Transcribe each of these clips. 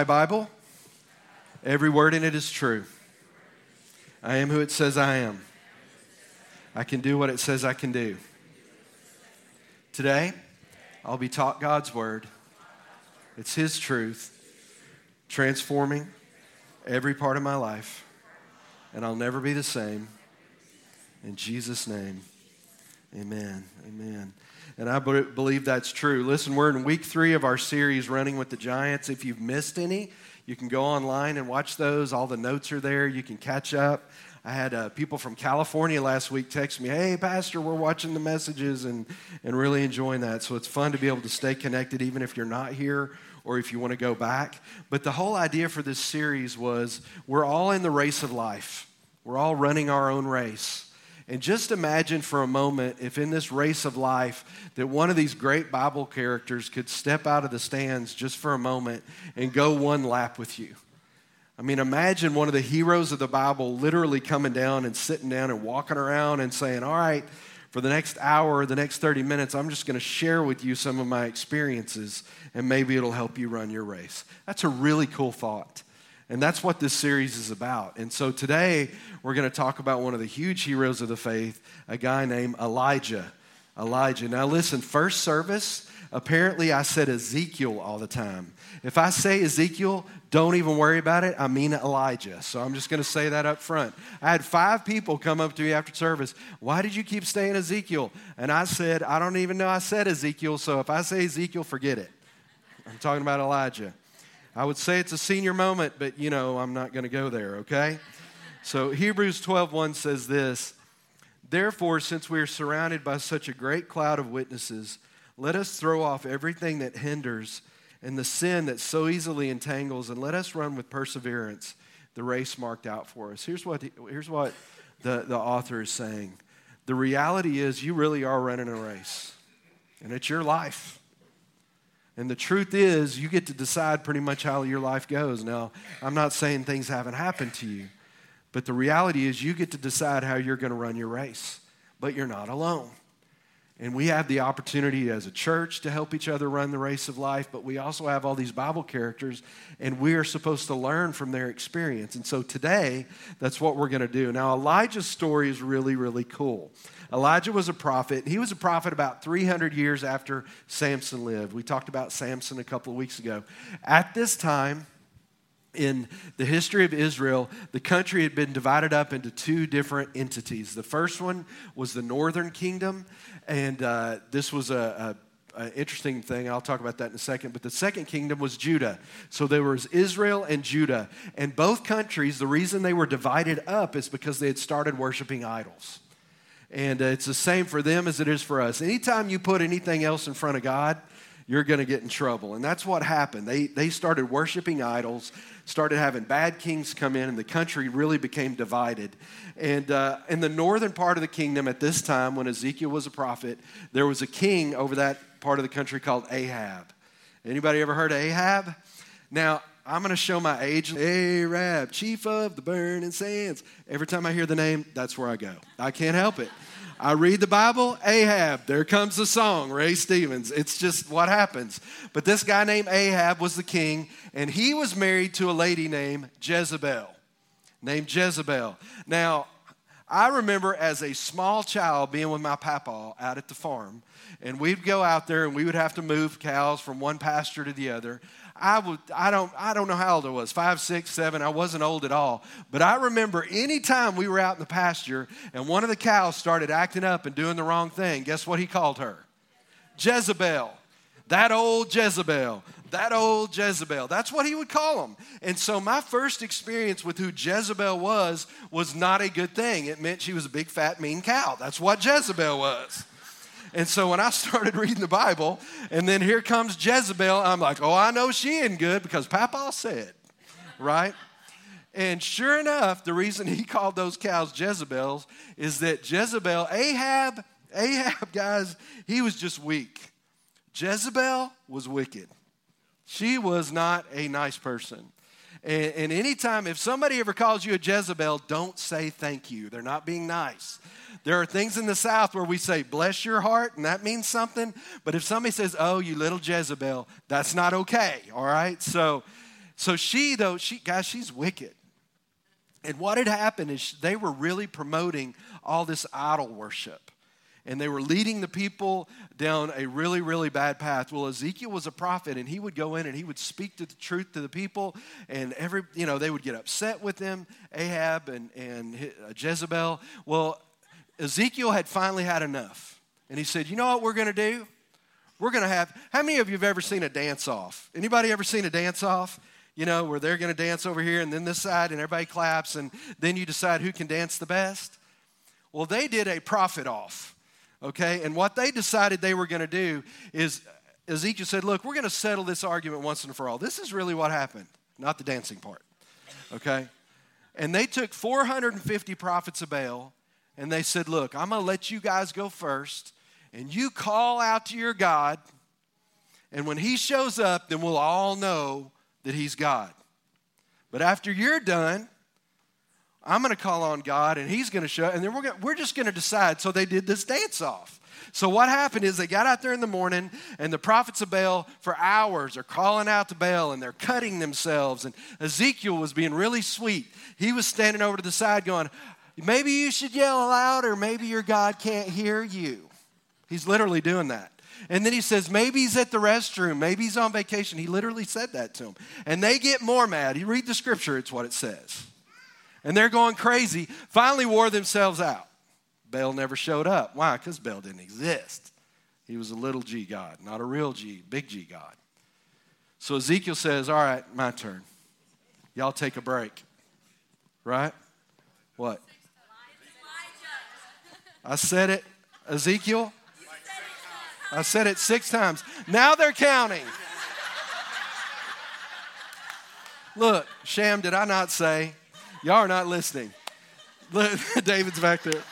My Bible, every word in it is true. I am who it says I am. I can do what it says I can do. Today, I'll be taught God's word. It's His truth, transforming every part of my life, and I'll never be the same. In Jesus' name, amen. Amen. And I believe that's true. Listen, we're in week three of our series, Running with the Giants. If you've missed any, you can go online and watch those. All the notes are there. You can catch up. I had uh, people from California last week text me, hey, Pastor, we're watching the messages and, and really enjoying that. So it's fun to be able to stay connected even if you're not here or if you want to go back. But the whole idea for this series was we're all in the race of life, we're all running our own race. And just imagine for a moment if in this race of life that one of these great Bible characters could step out of the stands just for a moment and go one lap with you. I mean, imagine one of the heroes of the Bible literally coming down and sitting down and walking around and saying, All right, for the next hour the next 30 minutes, I'm just going to share with you some of my experiences and maybe it'll help you run your race. That's a really cool thought. And that's what this series is about. And so today, we're going to talk about one of the huge heroes of the faith, a guy named Elijah. Elijah. Now, listen, first service, apparently I said Ezekiel all the time. If I say Ezekiel, don't even worry about it. I mean Elijah. So I'm just going to say that up front. I had five people come up to me after service. Why did you keep saying Ezekiel? And I said, I don't even know I said Ezekiel. So if I say Ezekiel, forget it. I'm talking about Elijah. I would say it's a senior moment, but you know, I'm not going to go there, okay? So Hebrews 12:1 says this, Therefore, since we are surrounded by such a great cloud of witnesses, let us throw off everything that hinders and the sin that so easily entangles, and let us run with perseverance the race marked out for us. Here's what, here's what the, the author is saying. The reality is, you really are running a race, and it's your life. And the truth is, you get to decide pretty much how your life goes. Now, I'm not saying things haven't happened to you, but the reality is, you get to decide how you're going to run your race, but you're not alone. And we have the opportunity as a church to help each other run the race of life, but we also have all these Bible characters, and we are supposed to learn from their experience. And so today, that's what we're going to do. Now, Elijah's story is really, really cool. Elijah was a prophet. He was a prophet about 300 years after Samson lived. We talked about Samson a couple of weeks ago. At this time, in the history of Israel, the country had been divided up into two different entities. The first one was the northern kingdom, and uh, this was a, a, a, interesting thing. I'll talk about that in a second. But the second kingdom was Judah. So there was Israel and Judah. And both countries, the reason they were divided up is because they had started worshiping idols. And uh, it's the same for them as it is for us. Anytime you put anything else in front of God, you're going to get in trouble. And that's what happened. They, they started worshiping idols, started having bad kings come in, and the country really became divided. And uh, in the northern part of the kingdom at this time, when Ezekiel was a prophet, there was a king over that part of the country called Ahab. Anybody ever heard of Ahab? Now, I'm going to show my age. Arab, chief of the burning sands. Every time I hear the name, that's where I go. I can't help it. I read the Bible, Ahab, there comes the song, Ray Stevens. It's just what happens. But this guy named Ahab was the king, and he was married to a lady named Jezebel. Named Jezebel. Now, I remember as a small child being with my papa out at the farm, and we'd go out there and we would have to move cows from one pasture to the other. I, would, I, don't, I don't know how old I was five, six, seven. I wasn't old at all. But I remember anytime we were out in the pasture and one of the cows started acting up and doing the wrong thing, guess what he called her? Jezebel. That old Jezebel. That old Jezebel. That's what he would call them. And so my first experience with who Jezebel was was not a good thing. It meant she was a big, fat, mean cow. That's what Jezebel was. And so when I started reading the Bible, and then here comes Jezebel, I'm like, oh, I know she ain't good because Papa said, right? And sure enough, the reason he called those cows Jezebels is that Jezebel, Ahab, Ahab, guys, he was just weak. Jezebel was wicked. She was not a nice person. And, and anytime, if somebody ever calls you a Jezebel, don't say thank you. They're not being nice. There are things in the South where we say, bless your heart, and that means something. But if somebody says, oh, you little Jezebel, that's not okay, all right? So, So she, though, she, guys, she's wicked. And what had happened is they were really promoting all this idol worship. And they were leading the people down a really, really bad path. Well, Ezekiel was a prophet, and he would go in and he would speak to the truth to the people. And every, you know, they would get upset with him, Ahab and, and uh, Jezebel. Well, Ezekiel had finally had enough. And he said, You know what we're going to do? We're going to have, how many of you have ever seen a dance off? Anybody ever seen a dance off? you know, where they're going to dance over here and then this side and everybody claps and then you decide who can dance the best. Well, they did a prophet off, okay? And what they decided they were going to do is Ezekiel said, Look, we're going to settle this argument once and for all. This is really what happened, not the dancing part, okay? And they took 450 prophets of Baal and they said, Look, I'm going to let you guys go first and you call out to your God. And when he shows up, then we'll all know that He's God. But after you're done, I'm going to call on God and He's going to show, and then we're, gonna, we're just going to decide. So they did this dance off. So what happened is they got out there in the morning, and the prophets of Baal for hours are calling out to Baal and they're cutting themselves. And Ezekiel was being really sweet. He was standing over to the side going, Maybe you should yell louder. maybe your God can't hear you. He's literally doing that. And then he says, maybe he's at the restroom. Maybe he's on vacation. He literally said that to him. And they get more mad. You read the scripture, it's what it says. And they're going crazy. Finally, wore themselves out. Baal never showed up. Why? Because Baal didn't exist. He was a little g God, not a real G, big G God. So Ezekiel says, All right, my turn. Y'all take a break. Right? What? I said it. Ezekiel, I said it six times. Now they're counting. Look, Sham, did I not say? Y'all are not listening. David's back there.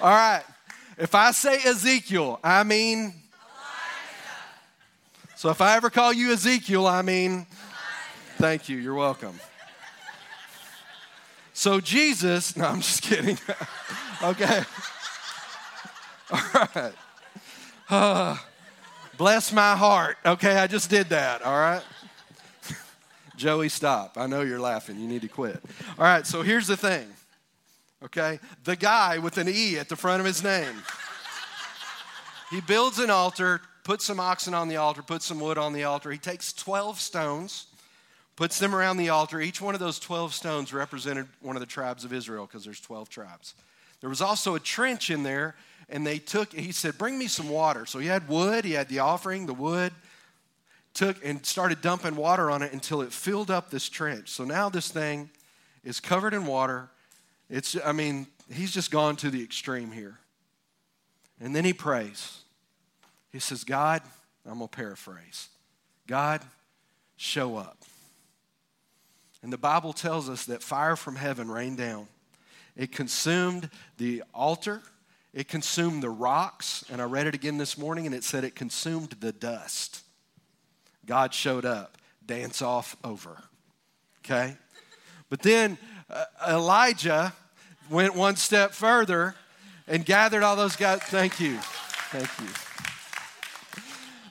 All right. If I say Ezekiel, I mean. So if I ever call you Ezekiel, I mean. Thank you. You're welcome. So Jesus, no, I'm just kidding. okay. All right. Uh, bless my heart. Okay, I just did that, all right? Joey, stop. I know you're laughing. You need to quit. All right, so here's the thing, okay? The guy with an E at the front of his name. He builds an altar, puts some oxen on the altar, puts some wood on the altar. He takes 12 stones, puts them around the altar. Each one of those 12 stones represented one of the tribes of Israel because there's 12 tribes. There was also a trench in there and they took, he said, Bring me some water. So he had wood, he had the offering, the wood, took and started dumping water on it until it filled up this trench. So now this thing is covered in water. It's, I mean, he's just gone to the extreme here. And then he prays. He says, God, I'm going to paraphrase God, show up. And the Bible tells us that fire from heaven rained down. It consumed the altar, it consumed the rocks, and I read it again this morning, and it said it consumed the dust. God showed up. Dance off over. Okay? But then uh, Elijah went one step further and gathered all those guys. Thank you. Thank you.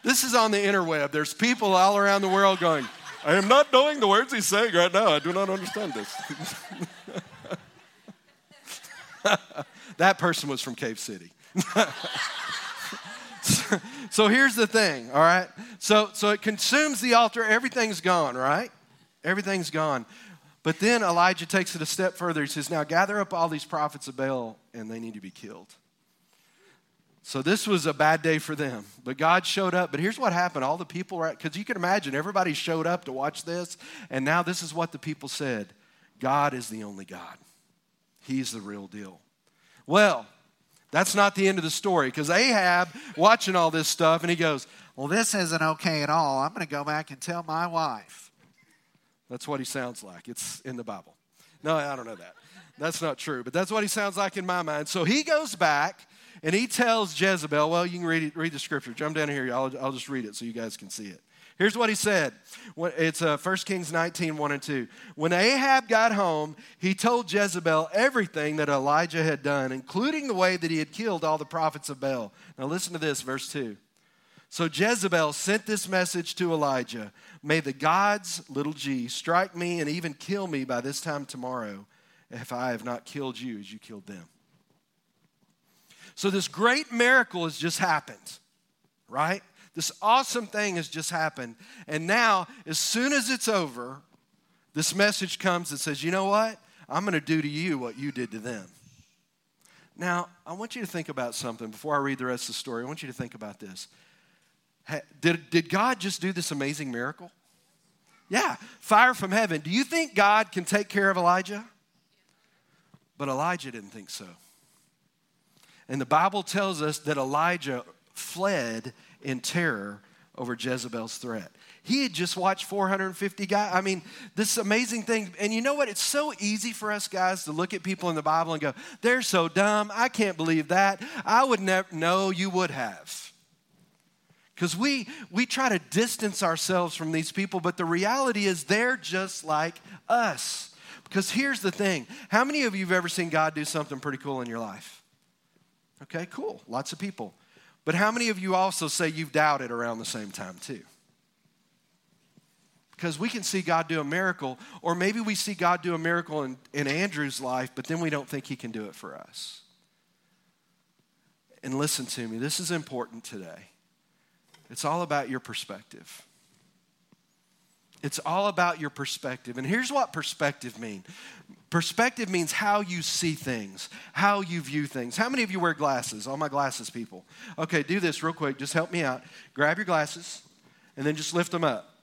This is on the interweb. There's people all around the world going, I am not knowing the words he's saying right now. I do not understand this. That person was from Cave City. so, here's the thing, all right? So, so it consumes the altar, everything's gone, right? Everything's gone. But then Elijah takes it a step further. He says, Now gather up all these prophets of Baal, and they need to be killed. So this was a bad day for them. But God showed up. But here's what happened all the people were, because you can imagine everybody showed up to watch this. And now this is what the people said God is the only God, He's the real deal. Well, that's not the end of the story because Ahab watching all this stuff and he goes, Well, this isn't okay at all. I'm going to go back and tell my wife. That's what he sounds like. It's in the Bible. No, I don't know that. That's not true, but that's what he sounds like in my mind. So he goes back and he tells Jezebel, Well, you can read, it, read the scripture. Jump down here. I'll, I'll just read it so you guys can see it. Here's what he said. It's uh, 1 Kings 19, 1 and 2. When Ahab got home, he told Jezebel everything that Elijah had done, including the way that he had killed all the prophets of Baal. Now listen to this, verse 2. So Jezebel sent this message to Elijah May the gods, little g, strike me and even kill me by this time tomorrow if I have not killed you as you killed them. So, this great miracle has just happened, right? This awesome thing has just happened. And now, as soon as it's over, this message comes that says, you know what? I'm going to do to you what you did to them. Now, I want you to think about something before I read the rest of the story. I want you to think about this. Did, did God just do this amazing miracle? Yeah, fire from heaven. Do you think God can take care of Elijah? But Elijah didn't think so. And the Bible tells us that Elijah fled in terror over Jezebel's threat. He had just watched 450 guys. I mean, this amazing thing. And you know what? It's so easy for us guys to look at people in the Bible and go, they're so dumb. I can't believe that. I would never, no, you would have. Because we, we try to distance ourselves from these people, but the reality is they're just like us. Because here's the thing how many of you have ever seen God do something pretty cool in your life? Okay, cool. Lots of people. But how many of you also say you've doubted around the same time, too? Because we can see God do a miracle, or maybe we see God do a miracle in, in Andrew's life, but then we don't think he can do it for us. And listen to me, this is important today. It's all about your perspective. It's all about your perspective. And here's what perspective means perspective means how you see things, how you view things. How many of you wear glasses? All my glasses people. Okay, do this real quick. Just help me out. Grab your glasses and then just lift them up.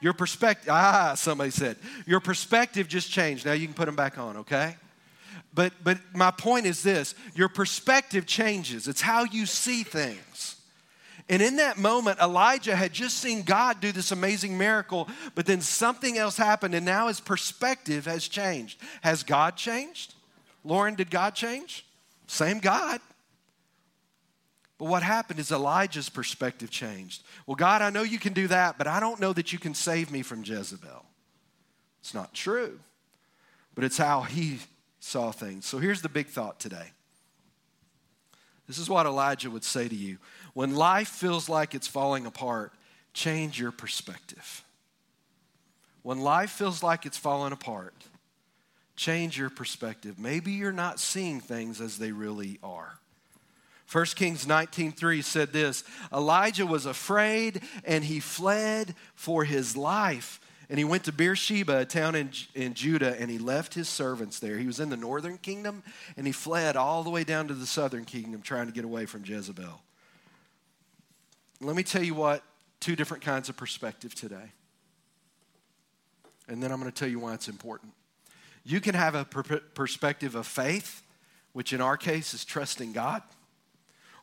Your perspective, ah, somebody said, your perspective just changed. Now you can put them back on, okay? But, but my point is this your perspective changes, it's how you see things. And in that moment, Elijah had just seen God do this amazing miracle, but then something else happened, and now his perspective has changed. Has God changed? Lauren, did God change? Same God. But what happened is Elijah's perspective changed. Well, God, I know you can do that, but I don't know that you can save me from Jezebel. It's not true, but it's how he saw things. So here's the big thought today. This is what Elijah would say to you when life feels like it's falling apart, change your perspective. When life feels like it's falling apart, change your perspective. Maybe you're not seeing things as they really are. 1 Kings 19:3 said this, Elijah was afraid and he fled for his life. And he went to Beersheba, a town in, in Judah, and he left his servants there. He was in the northern kingdom, and he fled all the way down to the southern kingdom trying to get away from Jezebel. Let me tell you what, two different kinds of perspective today. And then I'm going to tell you why it's important. You can have a per- perspective of faith, which in our case is trusting God,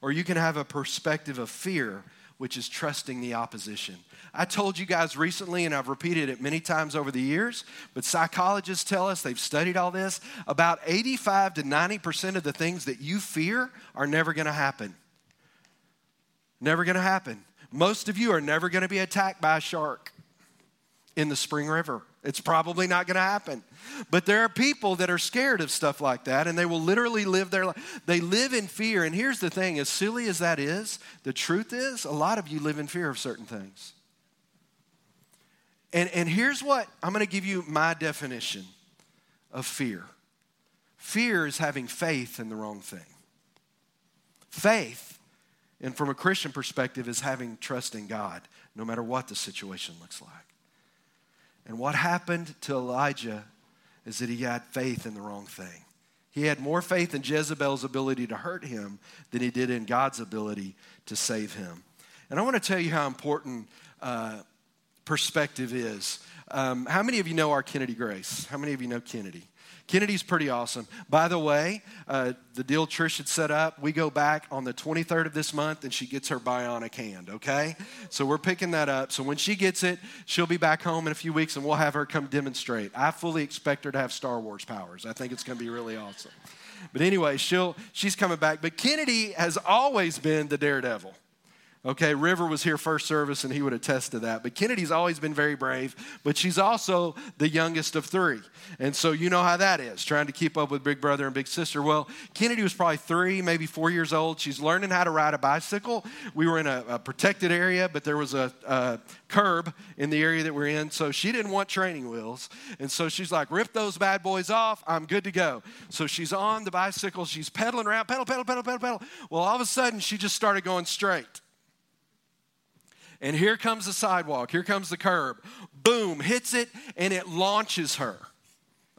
or you can have a perspective of fear, which is trusting the opposition. I told you guys recently, and I've repeated it many times over the years, but psychologists tell us they've studied all this about 85 to 90% of the things that you fear are never going to happen. Never going to happen. Most of you are never going to be attacked by a shark in the Spring River. It's probably not going to happen. But there are people that are scared of stuff like that and they will literally live their life. They live in fear. And here's the thing as silly as that is, the truth is, a lot of you live in fear of certain things. And, and here's what I'm going to give you my definition of fear fear is having faith in the wrong thing. Faith and from a Christian perspective, is having trust in God, no matter what the situation looks like. And what happened to Elijah is that he had faith in the wrong thing. He had more faith in Jezebel's ability to hurt him than he did in God's ability to save him. And I want to tell you how important uh, perspective is. Um, how many of you know our Kennedy Grace? How many of you know Kennedy? Kennedy's pretty awesome. By the way, uh, the deal Trish had set up, we go back on the 23rd of this month and she gets her bionic hand, okay? So we're picking that up. So when she gets it, she'll be back home in a few weeks and we'll have her come demonstrate. I fully expect her to have Star Wars powers. I think it's going to be really awesome. But anyway, she'll, she's coming back. But Kennedy has always been the daredevil. Okay, River was here first service and he would attest to that. But Kennedy's always been very brave, but she's also the youngest of three. And so you know how that is, trying to keep up with big brother and big sister. Well, Kennedy was probably three, maybe four years old. She's learning how to ride a bicycle. We were in a, a protected area, but there was a, a curb in the area that we're in. So she didn't want training wheels. And so she's like, rip those bad boys off. I'm good to go. So she's on the bicycle. She's pedaling around, pedal, pedal, pedal, pedal, pedal. Well, all of a sudden, she just started going straight. And here comes the sidewalk, here comes the curb. Boom, hits it, and it launches her.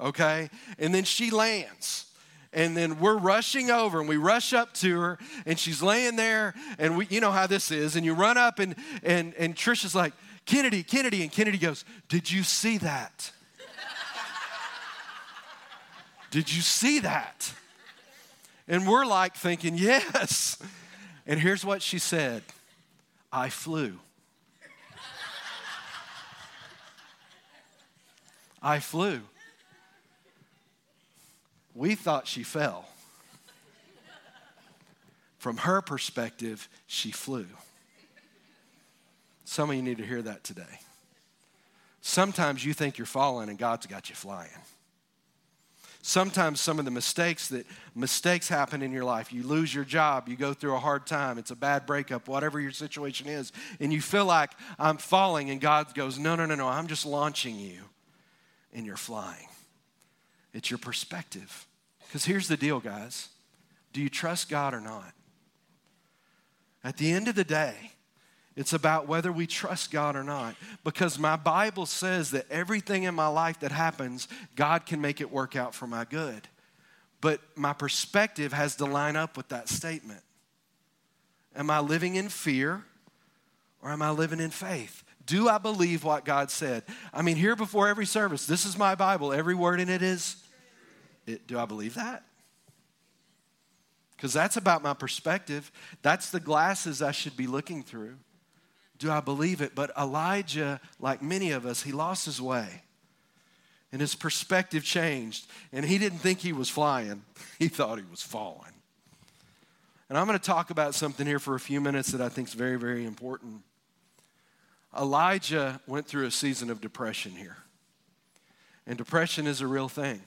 Okay? And then she lands. And then we're rushing over and we rush up to her and she's laying there and we you know how this is and you run up and and and Trisha's like, "Kennedy, Kennedy." And Kennedy goes, "Did you see that?" Did you see that? And we're like thinking, "Yes." And here's what she said. I flew. I flew. We thought she fell. From her perspective, she flew. Some of you need to hear that today. Sometimes you think you're falling and God's got you flying. Sometimes some of the mistakes that mistakes happen in your life, you lose your job, you go through a hard time, it's a bad breakup, whatever your situation is, and you feel like I'm falling, and God goes, No, no, no, no, I'm just launching you and you're flying. It's your perspective. Because here's the deal, guys do you trust God or not? At the end of the day, it's about whether we trust God or not. Because my Bible says that everything in my life that happens, God can make it work out for my good. But my perspective has to line up with that statement. Am I living in fear or am I living in faith? Do I believe what God said? I mean, here before every service, this is my Bible. Every word in it is. It, do I believe that? Because that's about my perspective. That's the glasses I should be looking through. Do I believe it? But Elijah, like many of us, he lost his way. And his perspective changed. And he didn't think he was flying, he thought he was falling. And I'm going to talk about something here for a few minutes that I think is very, very important. Elijah went through a season of depression here. And depression is a real thing.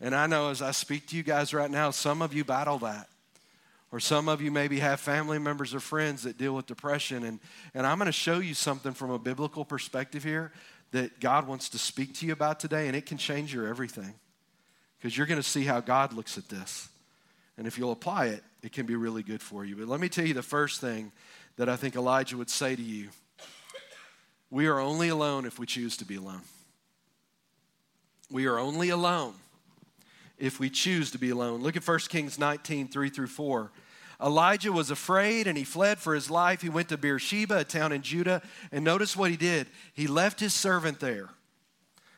And I know as I speak to you guys right now, some of you battle that. Or some of you maybe have family members or friends that deal with depression. And, and I'm going to show you something from a biblical perspective here that God wants to speak to you about today, and it can change your everything. Because you're going to see how God looks at this. And if you'll apply it, it can be really good for you. But let me tell you the first thing that I think Elijah would say to you we are only alone if we choose to be alone. We are only alone if we choose to be alone. Look at 1 Kings 19, 3 through 4. Elijah was afraid and he fled for his life. He went to Beersheba, a town in Judah, and notice what he did. He left his servant there.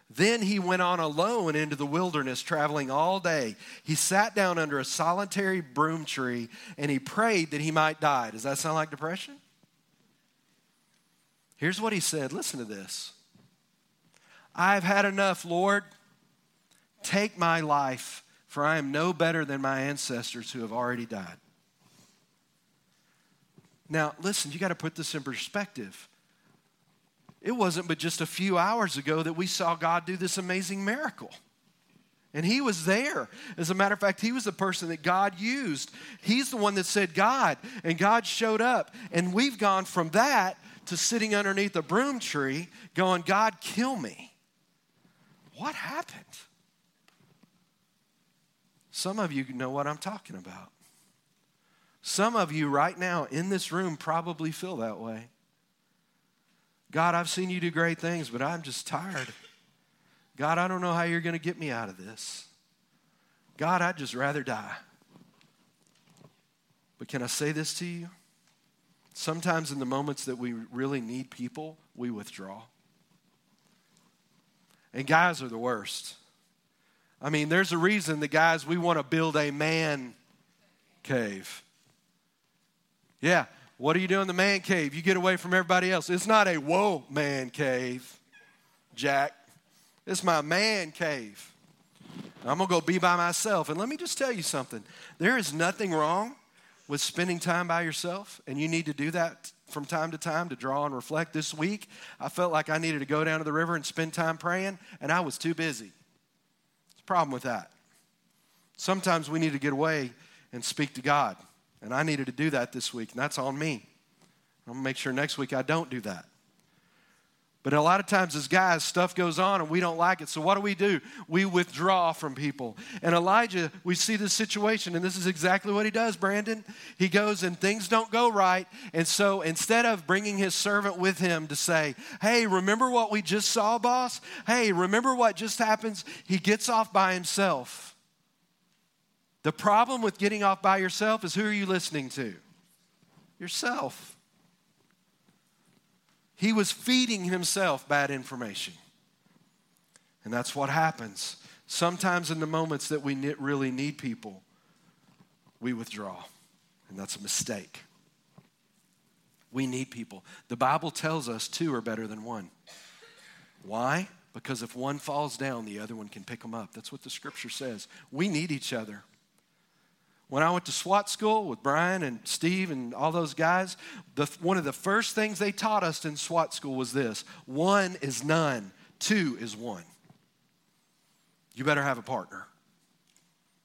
Then he went on alone into the wilderness, traveling all day. He sat down under a solitary broom tree and he prayed that he might die. Does that sound like depression? Here's what he said listen to this I've had enough, Lord. Take my life, for I am no better than my ancestors who have already died. Now, listen, you got to put this in perspective. It wasn't but just a few hours ago that we saw God do this amazing miracle. And he was there. As a matter of fact, he was the person that God used. He's the one that said God, and God showed up. And we've gone from that to sitting underneath a broom tree going, God, kill me. What happened? Some of you know what I'm talking about. Some of you right now in this room probably feel that way. God, I've seen you do great things, but I'm just tired. God, I don't know how you're going to get me out of this. God, I'd just rather die. But can I say this to you? Sometimes, in the moments that we really need people, we withdraw. And guys are the worst. I mean, there's a reason the guys, we want to build a man cave. Yeah, what are you doing in the man cave? You get away from everybody else. It's not a whoa man cave, Jack. It's my man cave. I'm going to go be by myself. And let me just tell you something there is nothing wrong with spending time by yourself, and you need to do that from time to time to draw and reflect. This week, I felt like I needed to go down to the river and spend time praying, and I was too busy. There's a problem with that. Sometimes we need to get away and speak to God, and I needed to do that this week, and that's on me. I'm gonna make sure next week I don't do that. But a lot of times, as guys, stuff goes on and we don't like it. So, what do we do? We withdraw from people. And Elijah, we see this situation, and this is exactly what he does, Brandon. He goes and things don't go right. And so, instead of bringing his servant with him to say, Hey, remember what we just saw, boss? Hey, remember what just happens? He gets off by himself. The problem with getting off by yourself is who are you listening to? Yourself. He was feeding himself bad information. And that's what happens. Sometimes, in the moments that we really need people, we withdraw. And that's a mistake. We need people. The Bible tells us two are better than one. Why? Because if one falls down, the other one can pick them up. That's what the scripture says. We need each other. When I went to SWAT school with Brian and Steve and all those guys, the, one of the first things they taught us in SWAT school was this one is none, two is one. You better have a partner.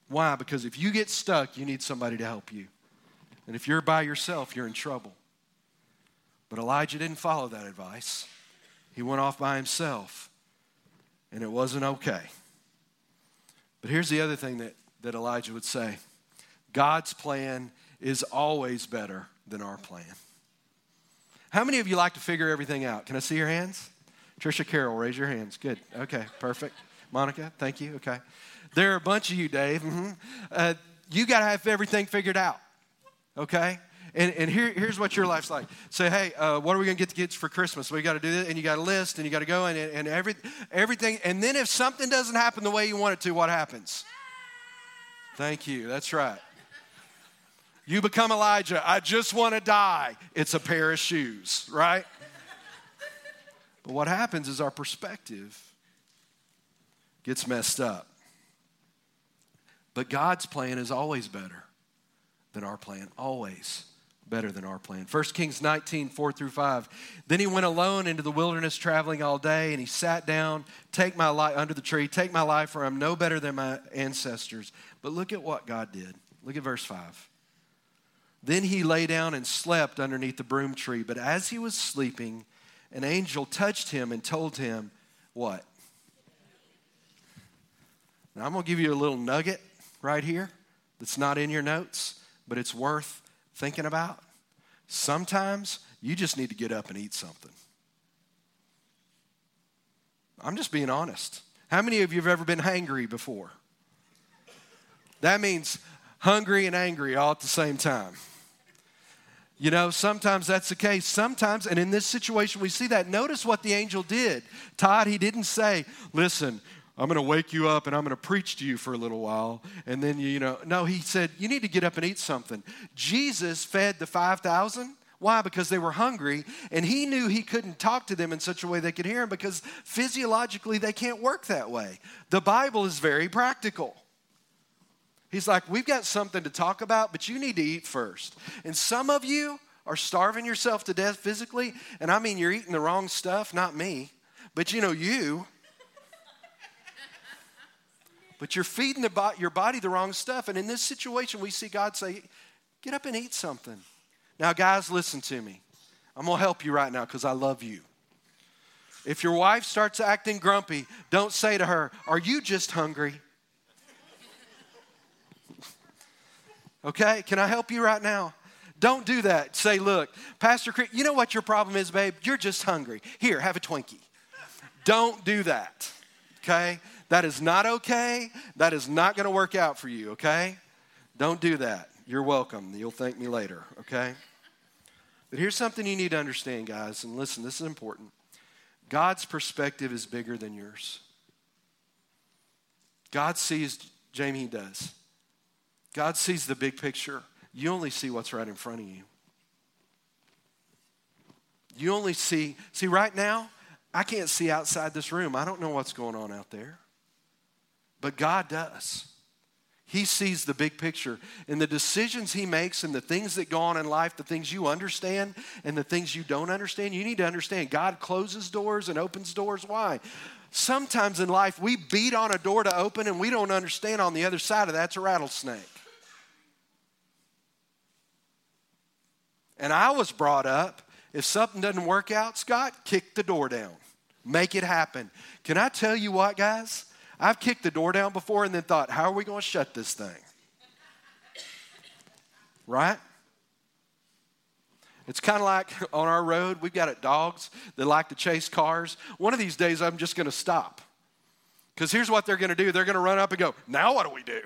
Why? Because if you get stuck, you need somebody to help you. And if you're by yourself, you're in trouble. But Elijah didn't follow that advice. He went off by himself, and it wasn't okay. But here's the other thing that, that Elijah would say. God's plan is always better than our plan. How many of you like to figure everything out? Can I see your hands? Trisha Carroll, raise your hands. Good. Okay, perfect. Monica, thank you. Okay. There are a bunch of you, Dave. Mm-hmm. Uh, you got to have everything figured out. Okay? And, and here, here's what your life's like. Say, hey, uh, what are we going to get the kids for Christmas? We got to do this, and you got a list, and you got to go, and, and every, everything. And then if something doesn't happen the way you want it to, what happens? Thank you. That's right. You become Elijah. I just want to die. It's a pair of shoes, right? but what happens is our perspective gets messed up. But God's plan is always better than our plan, always better than our plan. 1 Kings 19, 4 through 5. Then he went alone into the wilderness, traveling all day, and he sat down, take my life under the tree, take my life, for I'm no better than my ancestors. But look at what God did. Look at verse 5. Then he lay down and slept underneath the broom tree. But as he was sleeping, an angel touched him and told him, What? Now, I'm going to give you a little nugget right here that's not in your notes, but it's worth thinking about. Sometimes you just need to get up and eat something. I'm just being honest. How many of you have ever been hangry before? That means hungry and angry all at the same time. You know, sometimes that's the case. Sometimes, and in this situation, we see that. Notice what the angel did. Todd, he didn't say, listen, I'm going to wake you up and I'm going to preach to you for a little while. And then, you know, no, he said, you need to get up and eat something. Jesus fed the 5,000. Why? Because they were hungry, and he knew he couldn't talk to them in such a way they could hear him because physiologically they can't work that way. The Bible is very practical. He's like, We've got something to talk about, but you need to eat first. And some of you are starving yourself to death physically, and I mean, you're eating the wrong stuff, not me, but you know, you. but you're feeding bo- your body the wrong stuff. And in this situation, we see God say, Get up and eat something. Now, guys, listen to me. I'm going to help you right now because I love you. If your wife starts acting grumpy, don't say to her, Are you just hungry? Okay? Can I help you right now? Don't do that. Say, look, Pastor Chris, you know what your problem is, babe? You're just hungry. Here, have a Twinkie. Don't do that. Okay? That is not okay. That is not going to work out for you, okay? Don't do that. You're welcome. You'll thank me later, okay? But here's something you need to understand, guys, and listen, this is important. God's perspective is bigger than yours. God sees, Jamie, he does. God sees the big picture. You only see what's right in front of you. You only see, see, right now, I can't see outside this room. I don't know what's going on out there. But God does. He sees the big picture. And the decisions he makes and the things that go on in life, the things you understand and the things you don't understand, you need to understand God closes doors and opens doors. Why? Sometimes in life, we beat on a door to open and we don't understand on the other side of that's a rattlesnake. And I was brought up if something doesn't work out, Scott, kick the door down. Make it happen. Can I tell you what, guys? I've kicked the door down before and then thought, how are we going to shut this thing? Right? It's kind of like on our road, we've got dogs that like to chase cars. One of these days, I'm just going to stop. Because here's what they're going to do they're going to run up and go, Now what do we do?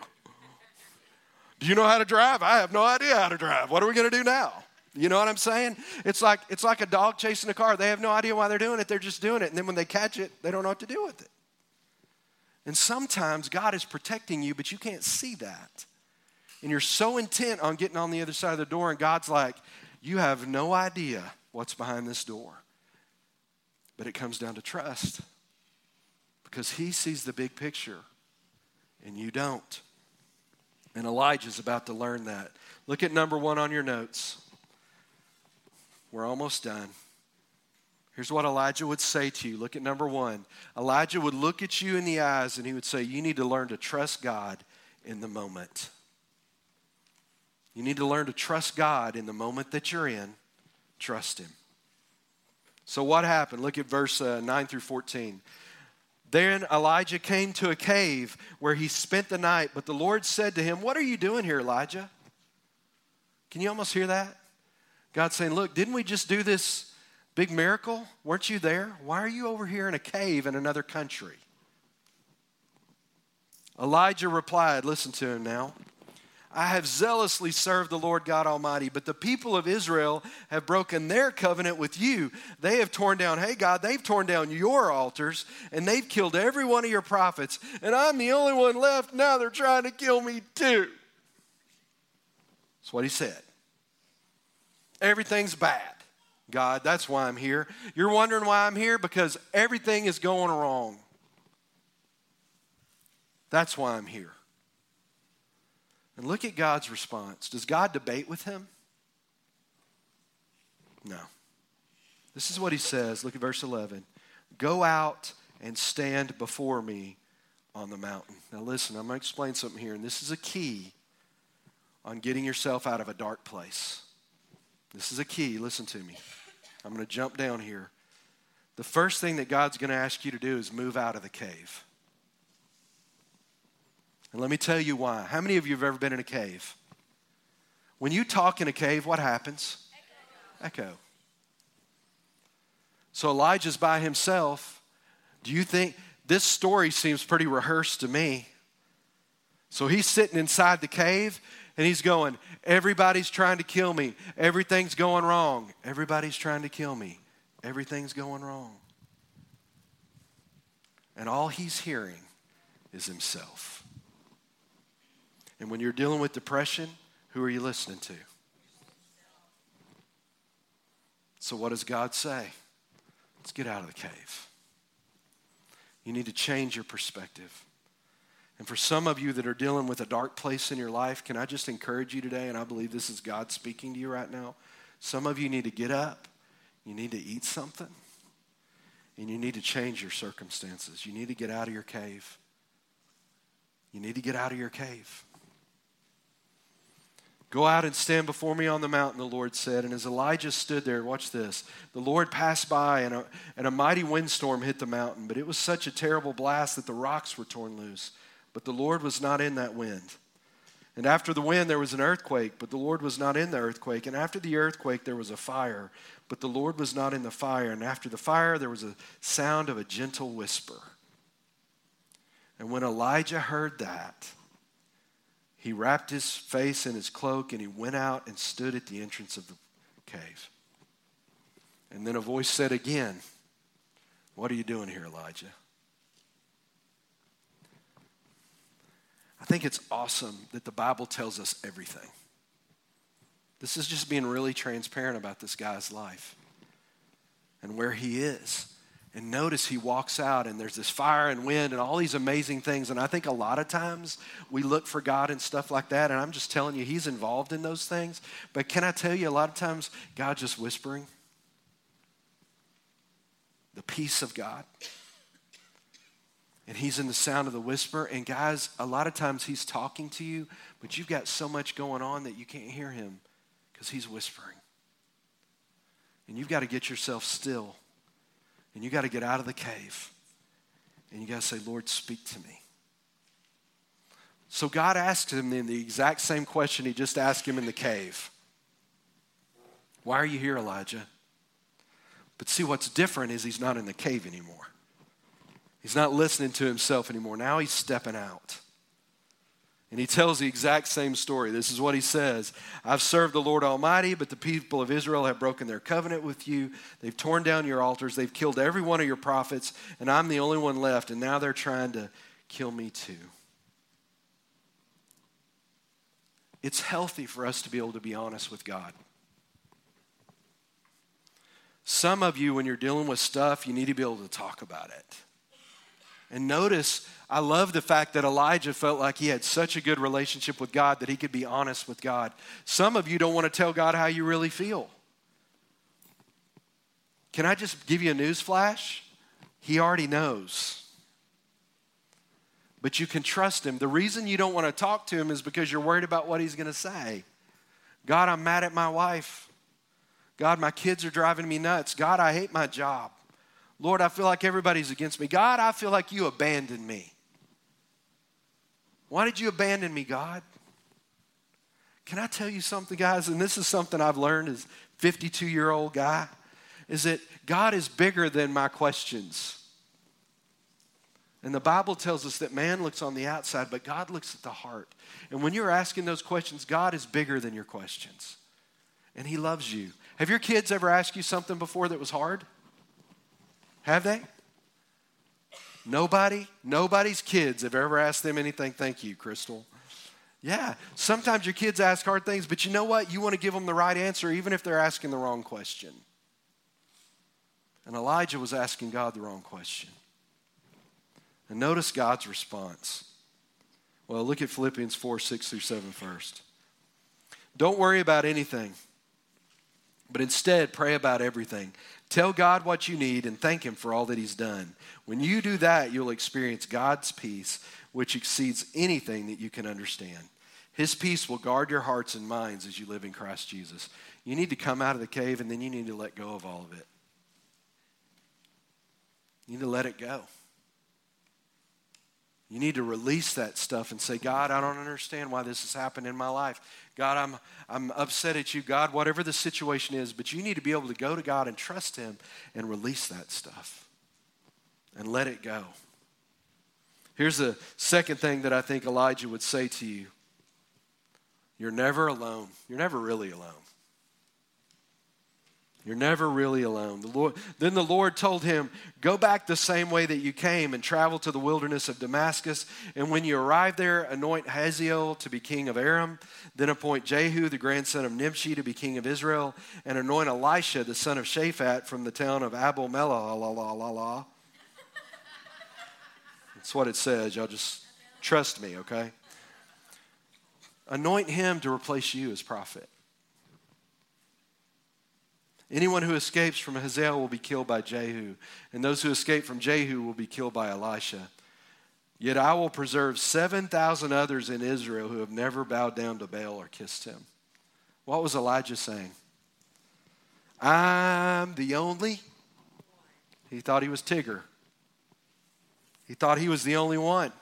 Do you know how to drive? I have no idea how to drive. What are we going to do now? You know what I'm saying? It's like, it's like a dog chasing a car. They have no idea why they're doing it, they're just doing it. And then when they catch it, they don't know what to do with it. And sometimes God is protecting you, but you can't see that. And you're so intent on getting on the other side of the door, and God's like, you have no idea what's behind this door. But it comes down to trust because He sees the big picture and you don't. And Elijah's about to learn that. Look at number one on your notes. We're almost done. Here's what Elijah would say to you. Look at number one. Elijah would look at you in the eyes and he would say, You need to learn to trust God in the moment. You need to learn to trust God in the moment that you're in. Trust Him. So, what happened? Look at verse uh, 9 through 14. Then Elijah came to a cave where he spent the night, but the Lord said to him, What are you doing here, Elijah? Can you almost hear that? God saying, Look, didn't we just do this Big miracle? Weren't you there? Why are you over here in a cave in another country? Elijah replied, Listen to him now. I have zealously served the Lord God Almighty, but the people of Israel have broken their covenant with you. They have torn down, hey God, they've torn down your altars and they've killed every one of your prophets, and I'm the only one left. Now they're trying to kill me too. That's what he said. Everything's bad. God, that's why I'm here. You're wondering why I'm here? Because everything is going wrong. That's why I'm here. And look at God's response. Does God debate with him? No. This is what he says. Look at verse 11. Go out and stand before me on the mountain. Now, listen, I'm going to explain something here, and this is a key on getting yourself out of a dark place. This is a key. Listen to me. I'm going to jump down here. The first thing that God's going to ask you to do is move out of the cave. And let me tell you why. How many of you have ever been in a cave? When you talk in a cave, what happens? Echo. Echo. So Elijah's by himself. Do you think this story seems pretty rehearsed to me? So he's sitting inside the cave and he's going, Everybody's trying to kill me. Everything's going wrong. Everybody's trying to kill me. Everything's going wrong. And all he's hearing is himself. And when you're dealing with depression, who are you listening to? So, what does God say? Let's get out of the cave. You need to change your perspective. And for some of you that are dealing with a dark place in your life, can I just encourage you today? And I believe this is God speaking to you right now. Some of you need to get up, you need to eat something, and you need to change your circumstances. You need to get out of your cave. You need to get out of your cave. Go out and stand before me on the mountain, the Lord said. And as Elijah stood there, watch this. The Lord passed by, and a, and a mighty windstorm hit the mountain, but it was such a terrible blast that the rocks were torn loose. But the Lord was not in that wind. And after the wind, there was an earthquake, but the Lord was not in the earthquake. And after the earthquake, there was a fire, but the Lord was not in the fire. And after the fire, there was a sound of a gentle whisper. And when Elijah heard that, he wrapped his face in his cloak and he went out and stood at the entrance of the cave. And then a voice said again, What are you doing here, Elijah? I think it's awesome that the Bible tells us everything. This is just being really transparent about this guy's life and where he is And notice he walks out, and there's this fire and wind and all these amazing things. And I think a lot of times we look for God and stuff like that. And I'm just telling you, he's involved in those things. But can I tell you, a lot of times God's just whispering the peace of God. And he's in the sound of the whisper. And guys, a lot of times he's talking to you, but you've got so much going on that you can't hear him because he's whispering. And you've got to get yourself still and you got to get out of the cave. And you got to say, Lord, speak to me. So God asked him then the exact same question he just asked him in the cave Why are you here, Elijah? But see, what's different is he's not in the cave anymore. He's not listening to himself anymore. Now he's stepping out. And he tells the exact same story. This is what he says I've served the Lord Almighty, but the people of Israel have broken their covenant with you. They've torn down your altars. They've killed every one of your prophets, and I'm the only one left, and now they're trying to kill me too. It's healthy for us to be able to be honest with God. Some of you, when you're dealing with stuff, you need to be able to talk about it. And notice I love the fact that Elijah felt like he had such a good relationship with God that he could be honest with God. Some of you don't want to tell God how you really feel. Can I just give you a news flash? He already knows. But you can trust him. The reason you don't want to talk to him is because you're worried about what he's going to say. God, I'm mad at my wife. God, my kids are driving me nuts. God, I hate my job. Lord, I feel like everybody's against me. God, I feel like you abandoned me. Why did you abandon me, God? Can I tell you something, guys? And this is something I've learned as 52 year old guy is that God is bigger than my questions. And the Bible tells us that man looks on the outside, but God looks at the heart. And when you're asking those questions, God is bigger than your questions. And He loves you. Have your kids ever asked you something before that was hard? Have they? Nobody, nobody's kids have ever asked them anything. Thank you, Crystal. Yeah, sometimes your kids ask hard things, but you know what? You want to give them the right answer even if they're asking the wrong question. And Elijah was asking God the wrong question. And notice God's response. Well, look at Philippians 4 6 through 7 first. Don't worry about anything, but instead pray about everything. Tell God what you need and thank Him for all that He's done. When you do that, you'll experience God's peace, which exceeds anything that you can understand. His peace will guard your hearts and minds as you live in Christ Jesus. You need to come out of the cave and then you need to let go of all of it. You need to let it go. You need to release that stuff and say, God, I don't understand why this has happened in my life. God, I'm, I'm upset at you. God, whatever the situation is, but you need to be able to go to God and trust Him and release that stuff and let it go. Here's the second thing that I think Elijah would say to you You're never alone. You're never really alone. You're never really alone. The Lord, then the Lord told him, Go back the same way that you came and travel to the wilderness of Damascus. And when you arrive there, anoint Hazael to be king of Aram. Then appoint Jehu, the grandson of Nimshi, to be king of Israel. And anoint Elisha, the son of Shaphat, from the town of Abel Melah. That's what it says. Y'all just trust me, okay? Anoint him to replace you as prophet. Anyone who escapes from Hazael will be killed by Jehu, and those who escape from Jehu will be killed by Elisha. Yet I will preserve 7,000 others in Israel who have never bowed down to Baal or kissed him. What was Elijah saying? I'm the only. He thought he was Tigger. He thought he was the only one.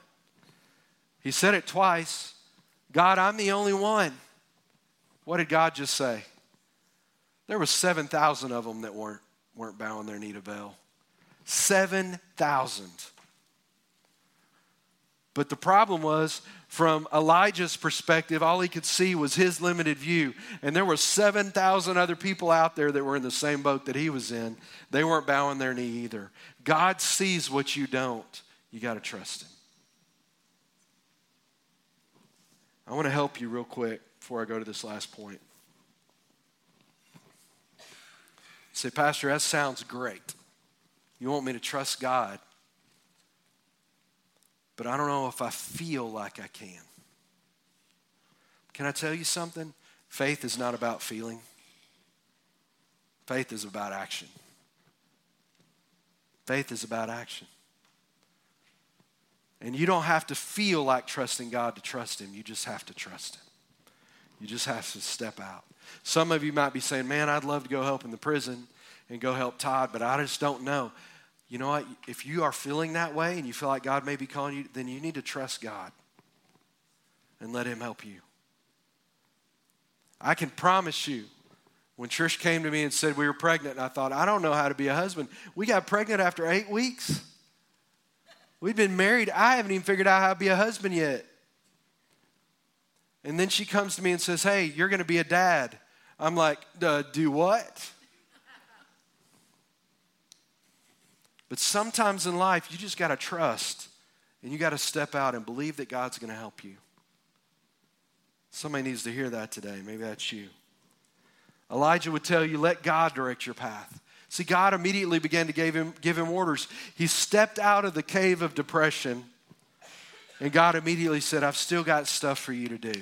He said it twice God, I'm the only one. What did God just say? There was 7,000 of them that weren't, weren't bowing their knee to Baal. 7,000. But the problem was, from Elijah's perspective, all he could see was his limited view. And there were 7,000 other people out there that were in the same boat that he was in. They weren't bowing their knee either. God sees what you don't. You got to trust him. I want to help you real quick before I go to this last point. Say, Pastor, that sounds great. You want me to trust God, but I don't know if I feel like I can. Can I tell you something? Faith is not about feeling, faith is about action. Faith is about action. And you don't have to feel like trusting God to trust Him. You just have to trust Him. You just have to step out. Some of you might be saying, Man, I'd love to go help in the prison and go help Todd, but I just don't know. You know what? If you are feeling that way and you feel like God may be calling you, then you need to trust God and let Him help you. I can promise you, when Trish came to me and said we were pregnant, and I thought, I don't know how to be a husband. We got pregnant after eight weeks. We've been married. I haven't even figured out how to be a husband yet. And then she comes to me and says, Hey, you're going to be a dad. I'm like, Do what? But sometimes in life, you just got to trust and you got to step out and believe that God's going to help you. Somebody needs to hear that today. Maybe that's you. Elijah would tell you, let God direct your path. See, God immediately began to give him, give him orders. He stepped out of the cave of depression, and God immediately said, I've still got stuff for you to do.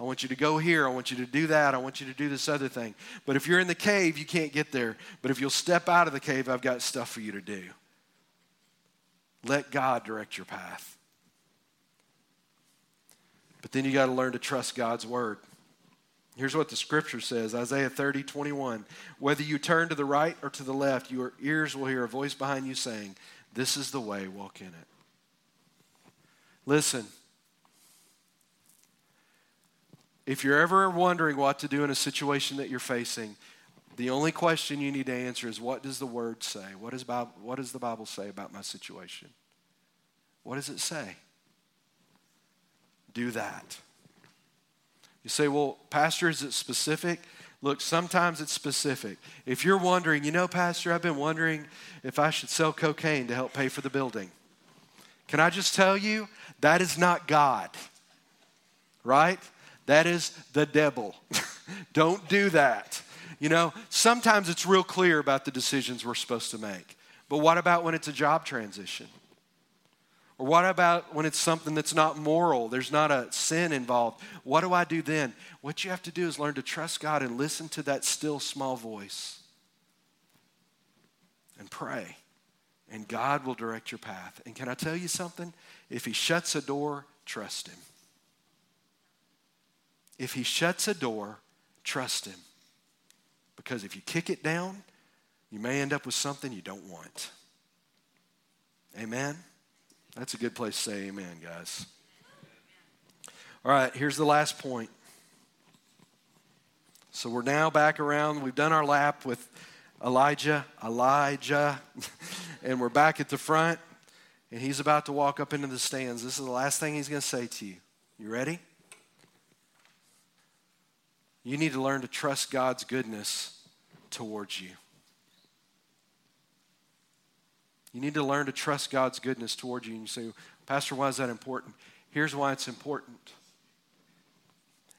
I want you to go here. I want you to do that. I want you to do this other thing. But if you're in the cave, you can't get there. But if you'll step out of the cave, I've got stuff for you to do. Let God direct your path. But then you got to learn to trust God's word. Here's what the scripture says Isaiah 30, 21. Whether you turn to the right or to the left, your ears will hear a voice behind you saying, This is the way, walk in it. Listen, if you're ever wondering what to do in a situation that you're facing, the only question you need to answer is what does the word say? What, is Bible, what does the Bible say about my situation? What does it say? do that. You say, well, Pastor, is it specific? Look, sometimes it's specific. If you're wondering, you know, Pastor, I've been wondering if I should sell cocaine to help pay for the building. Can I just tell you, that is not God, right? That is the devil. Don't do that. You know, sometimes it's real clear about the decisions we're supposed to make. But what about when it's a job transition? Or what about when it's something that's not moral? There's not a sin involved. What do I do then? What you have to do is learn to trust God and listen to that still small voice and pray. And God will direct your path. And can I tell you something? If He shuts a door, trust Him. If He shuts a door, trust Him. Because if you kick it down, you may end up with something you don't want. Amen? That's a good place to say amen, guys. All right, here's the last point. So we're now back around. We've done our lap with Elijah, Elijah, and we're back at the front, and he's about to walk up into the stands. This is the last thing he's going to say to you. You ready? You need to learn to trust God's goodness towards you. You need to learn to trust God's goodness towards you. And you say, Pastor, why is that important? Here's why it's important.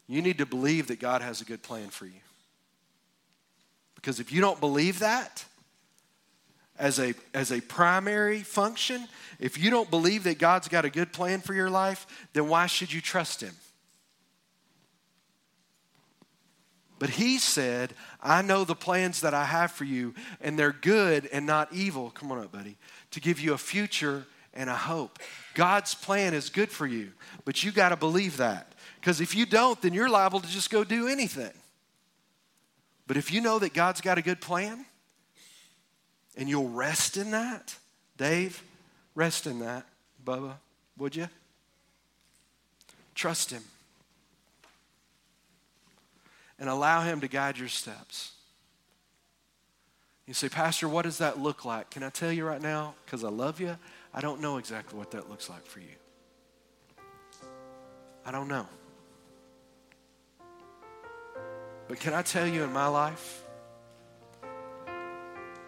You need to believe that God has a good plan for you. Because if you don't believe that as a, as a primary function, if you don't believe that God's got a good plan for your life, then why should you trust Him? But he said, I know the plans that I have for you, and they're good and not evil. Come on up, buddy. To give you a future and a hope. God's plan is good for you, but you got to believe that. Because if you don't, then you're liable to just go do anything. But if you know that God's got a good plan and you'll rest in that, Dave, rest in that. Bubba, would you? Trust Him and allow Him to guide your steps. You say, Pastor, what does that look like? Can I tell you right now? Because I love you, I don't know exactly what that looks like for you. I don't know. But can I tell you in my life,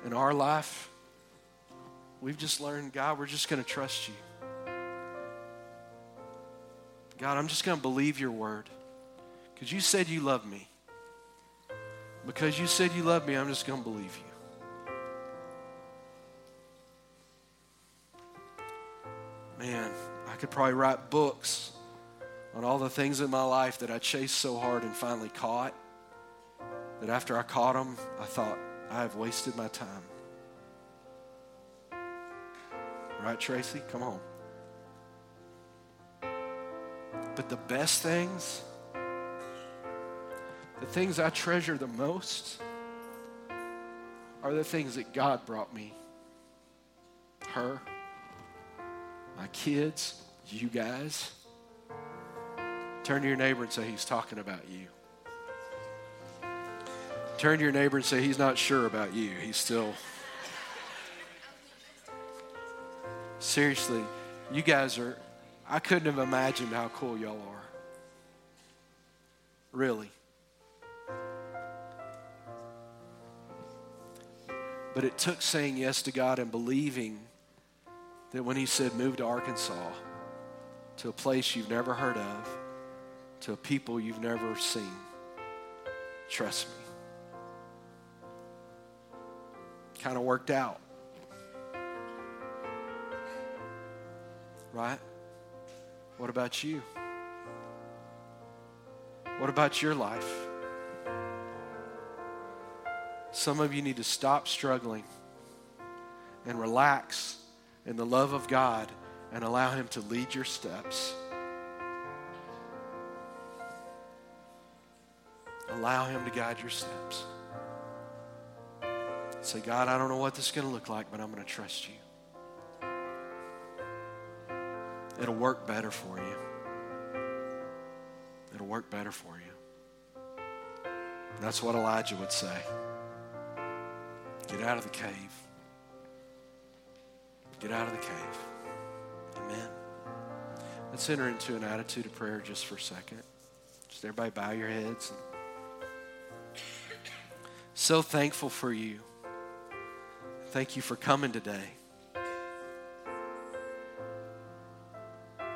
in our life, we've just learned, God, we're just going to trust you. God, I'm just going to believe your word because you said you love me. Because you said you love me, I'm just going to believe you. Man, I could probably write books on all the things in my life that I chased so hard and finally caught. That after I caught them, I thought, I have wasted my time. Right, Tracy? Come on. But the best things, the things I treasure the most, are the things that God brought me. Her, my kids, you guys. Turn to your neighbor and say, He's talking about you. Turn to your neighbor and say, He's not sure about you. He's still. Seriously, you guys are, I couldn't have imagined how cool y'all are. Really. But it took saying yes to God and believing that when He said, move to Arkansas, to a place you've never heard of, to a people you've never seen, trust me. Kind of worked out. Right? What about you? What about your life? Some of you need to stop struggling and relax in the love of God and allow Him to lead your steps. Allow Him to guide your steps. Say, God, I don't know what this is going to look like, but I'm going to trust you. It'll work better for you. It'll work better for you. That's what Elijah would say. Get out of the cave. Get out of the cave. Amen. Let's enter into an attitude of prayer just for a second. Just everybody bow your heads. So thankful for you. Thank you for coming today.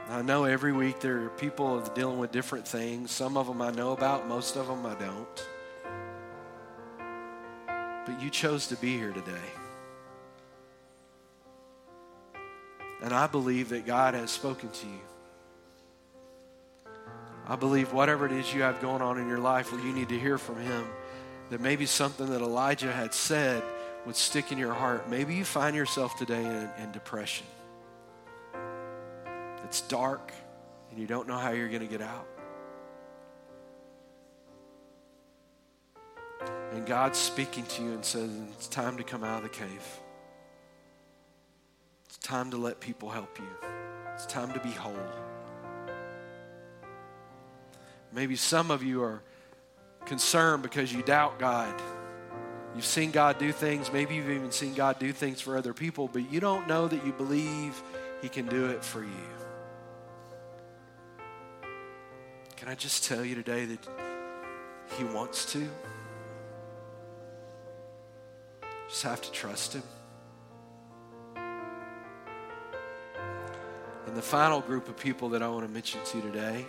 I know every week there are people dealing with different things. Some of them I know about, most of them I don't. You chose to be here today. And I believe that God has spoken to you. I believe whatever it is you have going on in your life where you need to hear from Him, that maybe something that Elijah had said would stick in your heart. Maybe you find yourself today in, in depression. It's dark and you don't know how you're going to get out. And God's speaking to you and says, It's time to come out of the cave. It's time to let people help you. It's time to be whole. Maybe some of you are concerned because you doubt God. You've seen God do things. Maybe you've even seen God do things for other people, but you don't know that you believe He can do it for you. Can I just tell you today that He wants to? Just have to trust Him. And the final group of people that I want to mention to you today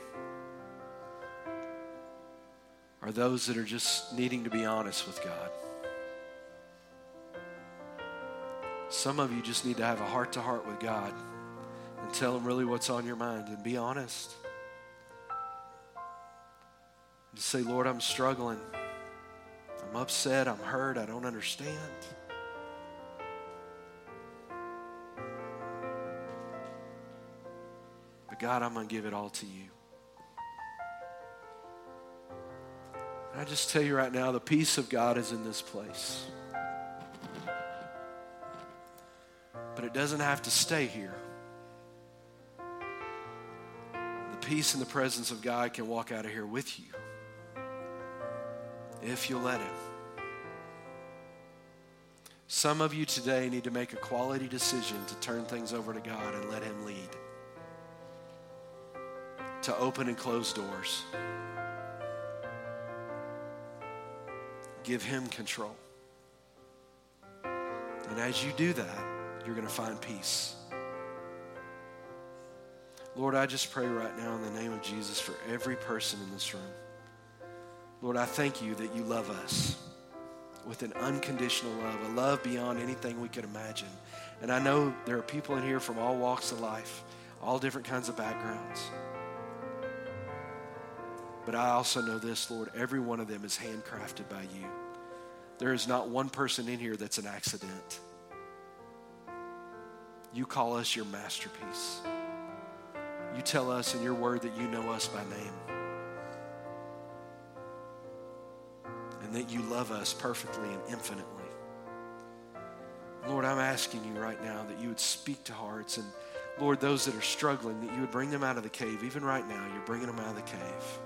are those that are just needing to be honest with God. Some of you just need to have a heart to heart with God and tell Him really what's on your mind and be honest. Just say, Lord, I'm struggling. I'm upset. I'm hurt. I don't understand. But God, I'm going to give it all to you. And I just tell you right now, the peace of God is in this place. But it doesn't have to stay here. The peace and the presence of God can walk out of here with you if you'll let Him. Some of you today need to make a quality decision to turn things over to God and let Him lead, to open and close doors. Give Him control. And as you do that, you're going to find peace. Lord, I just pray right now in the name of Jesus for every person in this room. Lord, I thank you that you love us with an unconditional love, a love beyond anything we could imagine. And I know there are people in here from all walks of life, all different kinds of backgrounds. But I also know this, Lord, every one of them is handcrafted by you. There is not one person in here that's an accident. You call us your masterpiece. You tell us in your word that you know us by name. And that you love us perfectly and infinitely. Lord, I'm asking you right now that you would speak to hearts and Lord, those that are struggling, that you would bring them out of the cave. Even right now, you're bringing them out of the cave.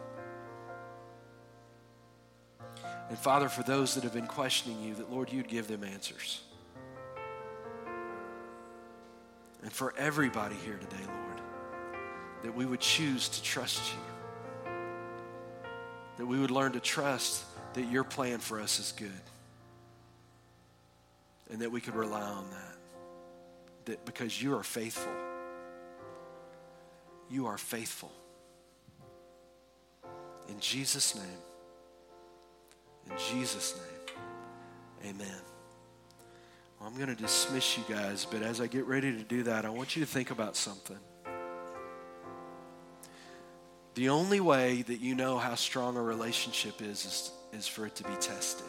And Father, for those that have been questioning you, that Lord, you'd give them answers. And for everybody here today, Lord, that we would choose to trust you. That we would learn to trust that your plan for us is good. And that we could rely on that. That because you are faithful. You are faithful. In Jesus' name. In Jesus' name, amen. Well, I'm going to dismiss you guys, but as I get ready to do that, I want you to think about something. The only way that you know how strong a relationship is, is, is for it to be tested.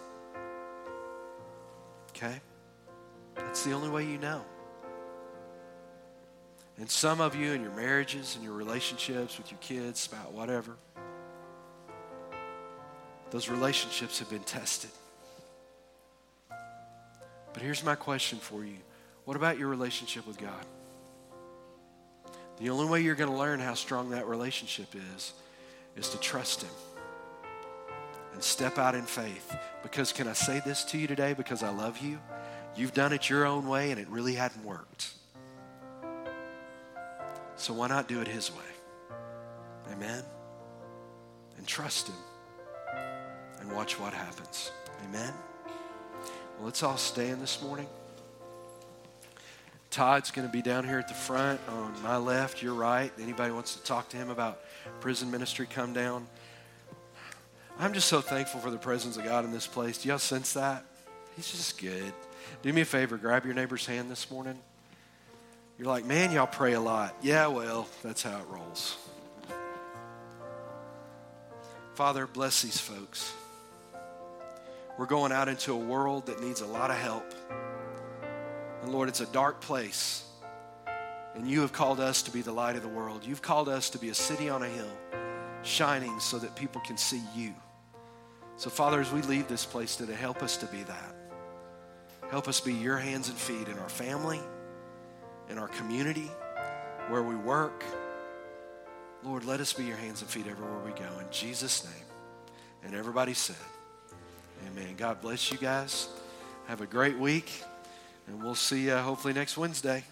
Okay? That's the only way you know. And some of you in your marriages and your relationships with your kids, about whatever, those relationships have been tested. But here's my question for you What about your relationship with God? The only way you're going to learn how strong that relationship is, is to trust Him and step out in faith. Because, can I say this to you today? Because I love you. You've done it your own way and it really hadn't worked. So, why not do it His way? Amen? And trust Him and watch what happens. Amen? Well, let's all stand this morning. Todd's going to be down here at the front on my left, your right. Anybody wants to talk to him about prison ministry, come down. I'm just so thankful for the presence of God in this place. Do y'all sense that? He's just good. Do me a favor, grab your neighbor's hand this morning. You're like, man, y'all pray a lot. Yeah, well, that's how it rolls. Father, bless these folks. We're going out into a world that needs a lot of help. And Lord, it's a dark place. And you have called us to be the light of the world. You've called us to be a city on a hill, shining so that people can see you. So, Father, as we leave this place today, help us to be that. Help us be your hands and feet in our family, in our community, where we work. Lord, let us be your hands and feet everywhere we go. In Jesus' name. And everybody said, Amen. God bless you guys. Have a great week, and we'll see you hopefully next Wednesday.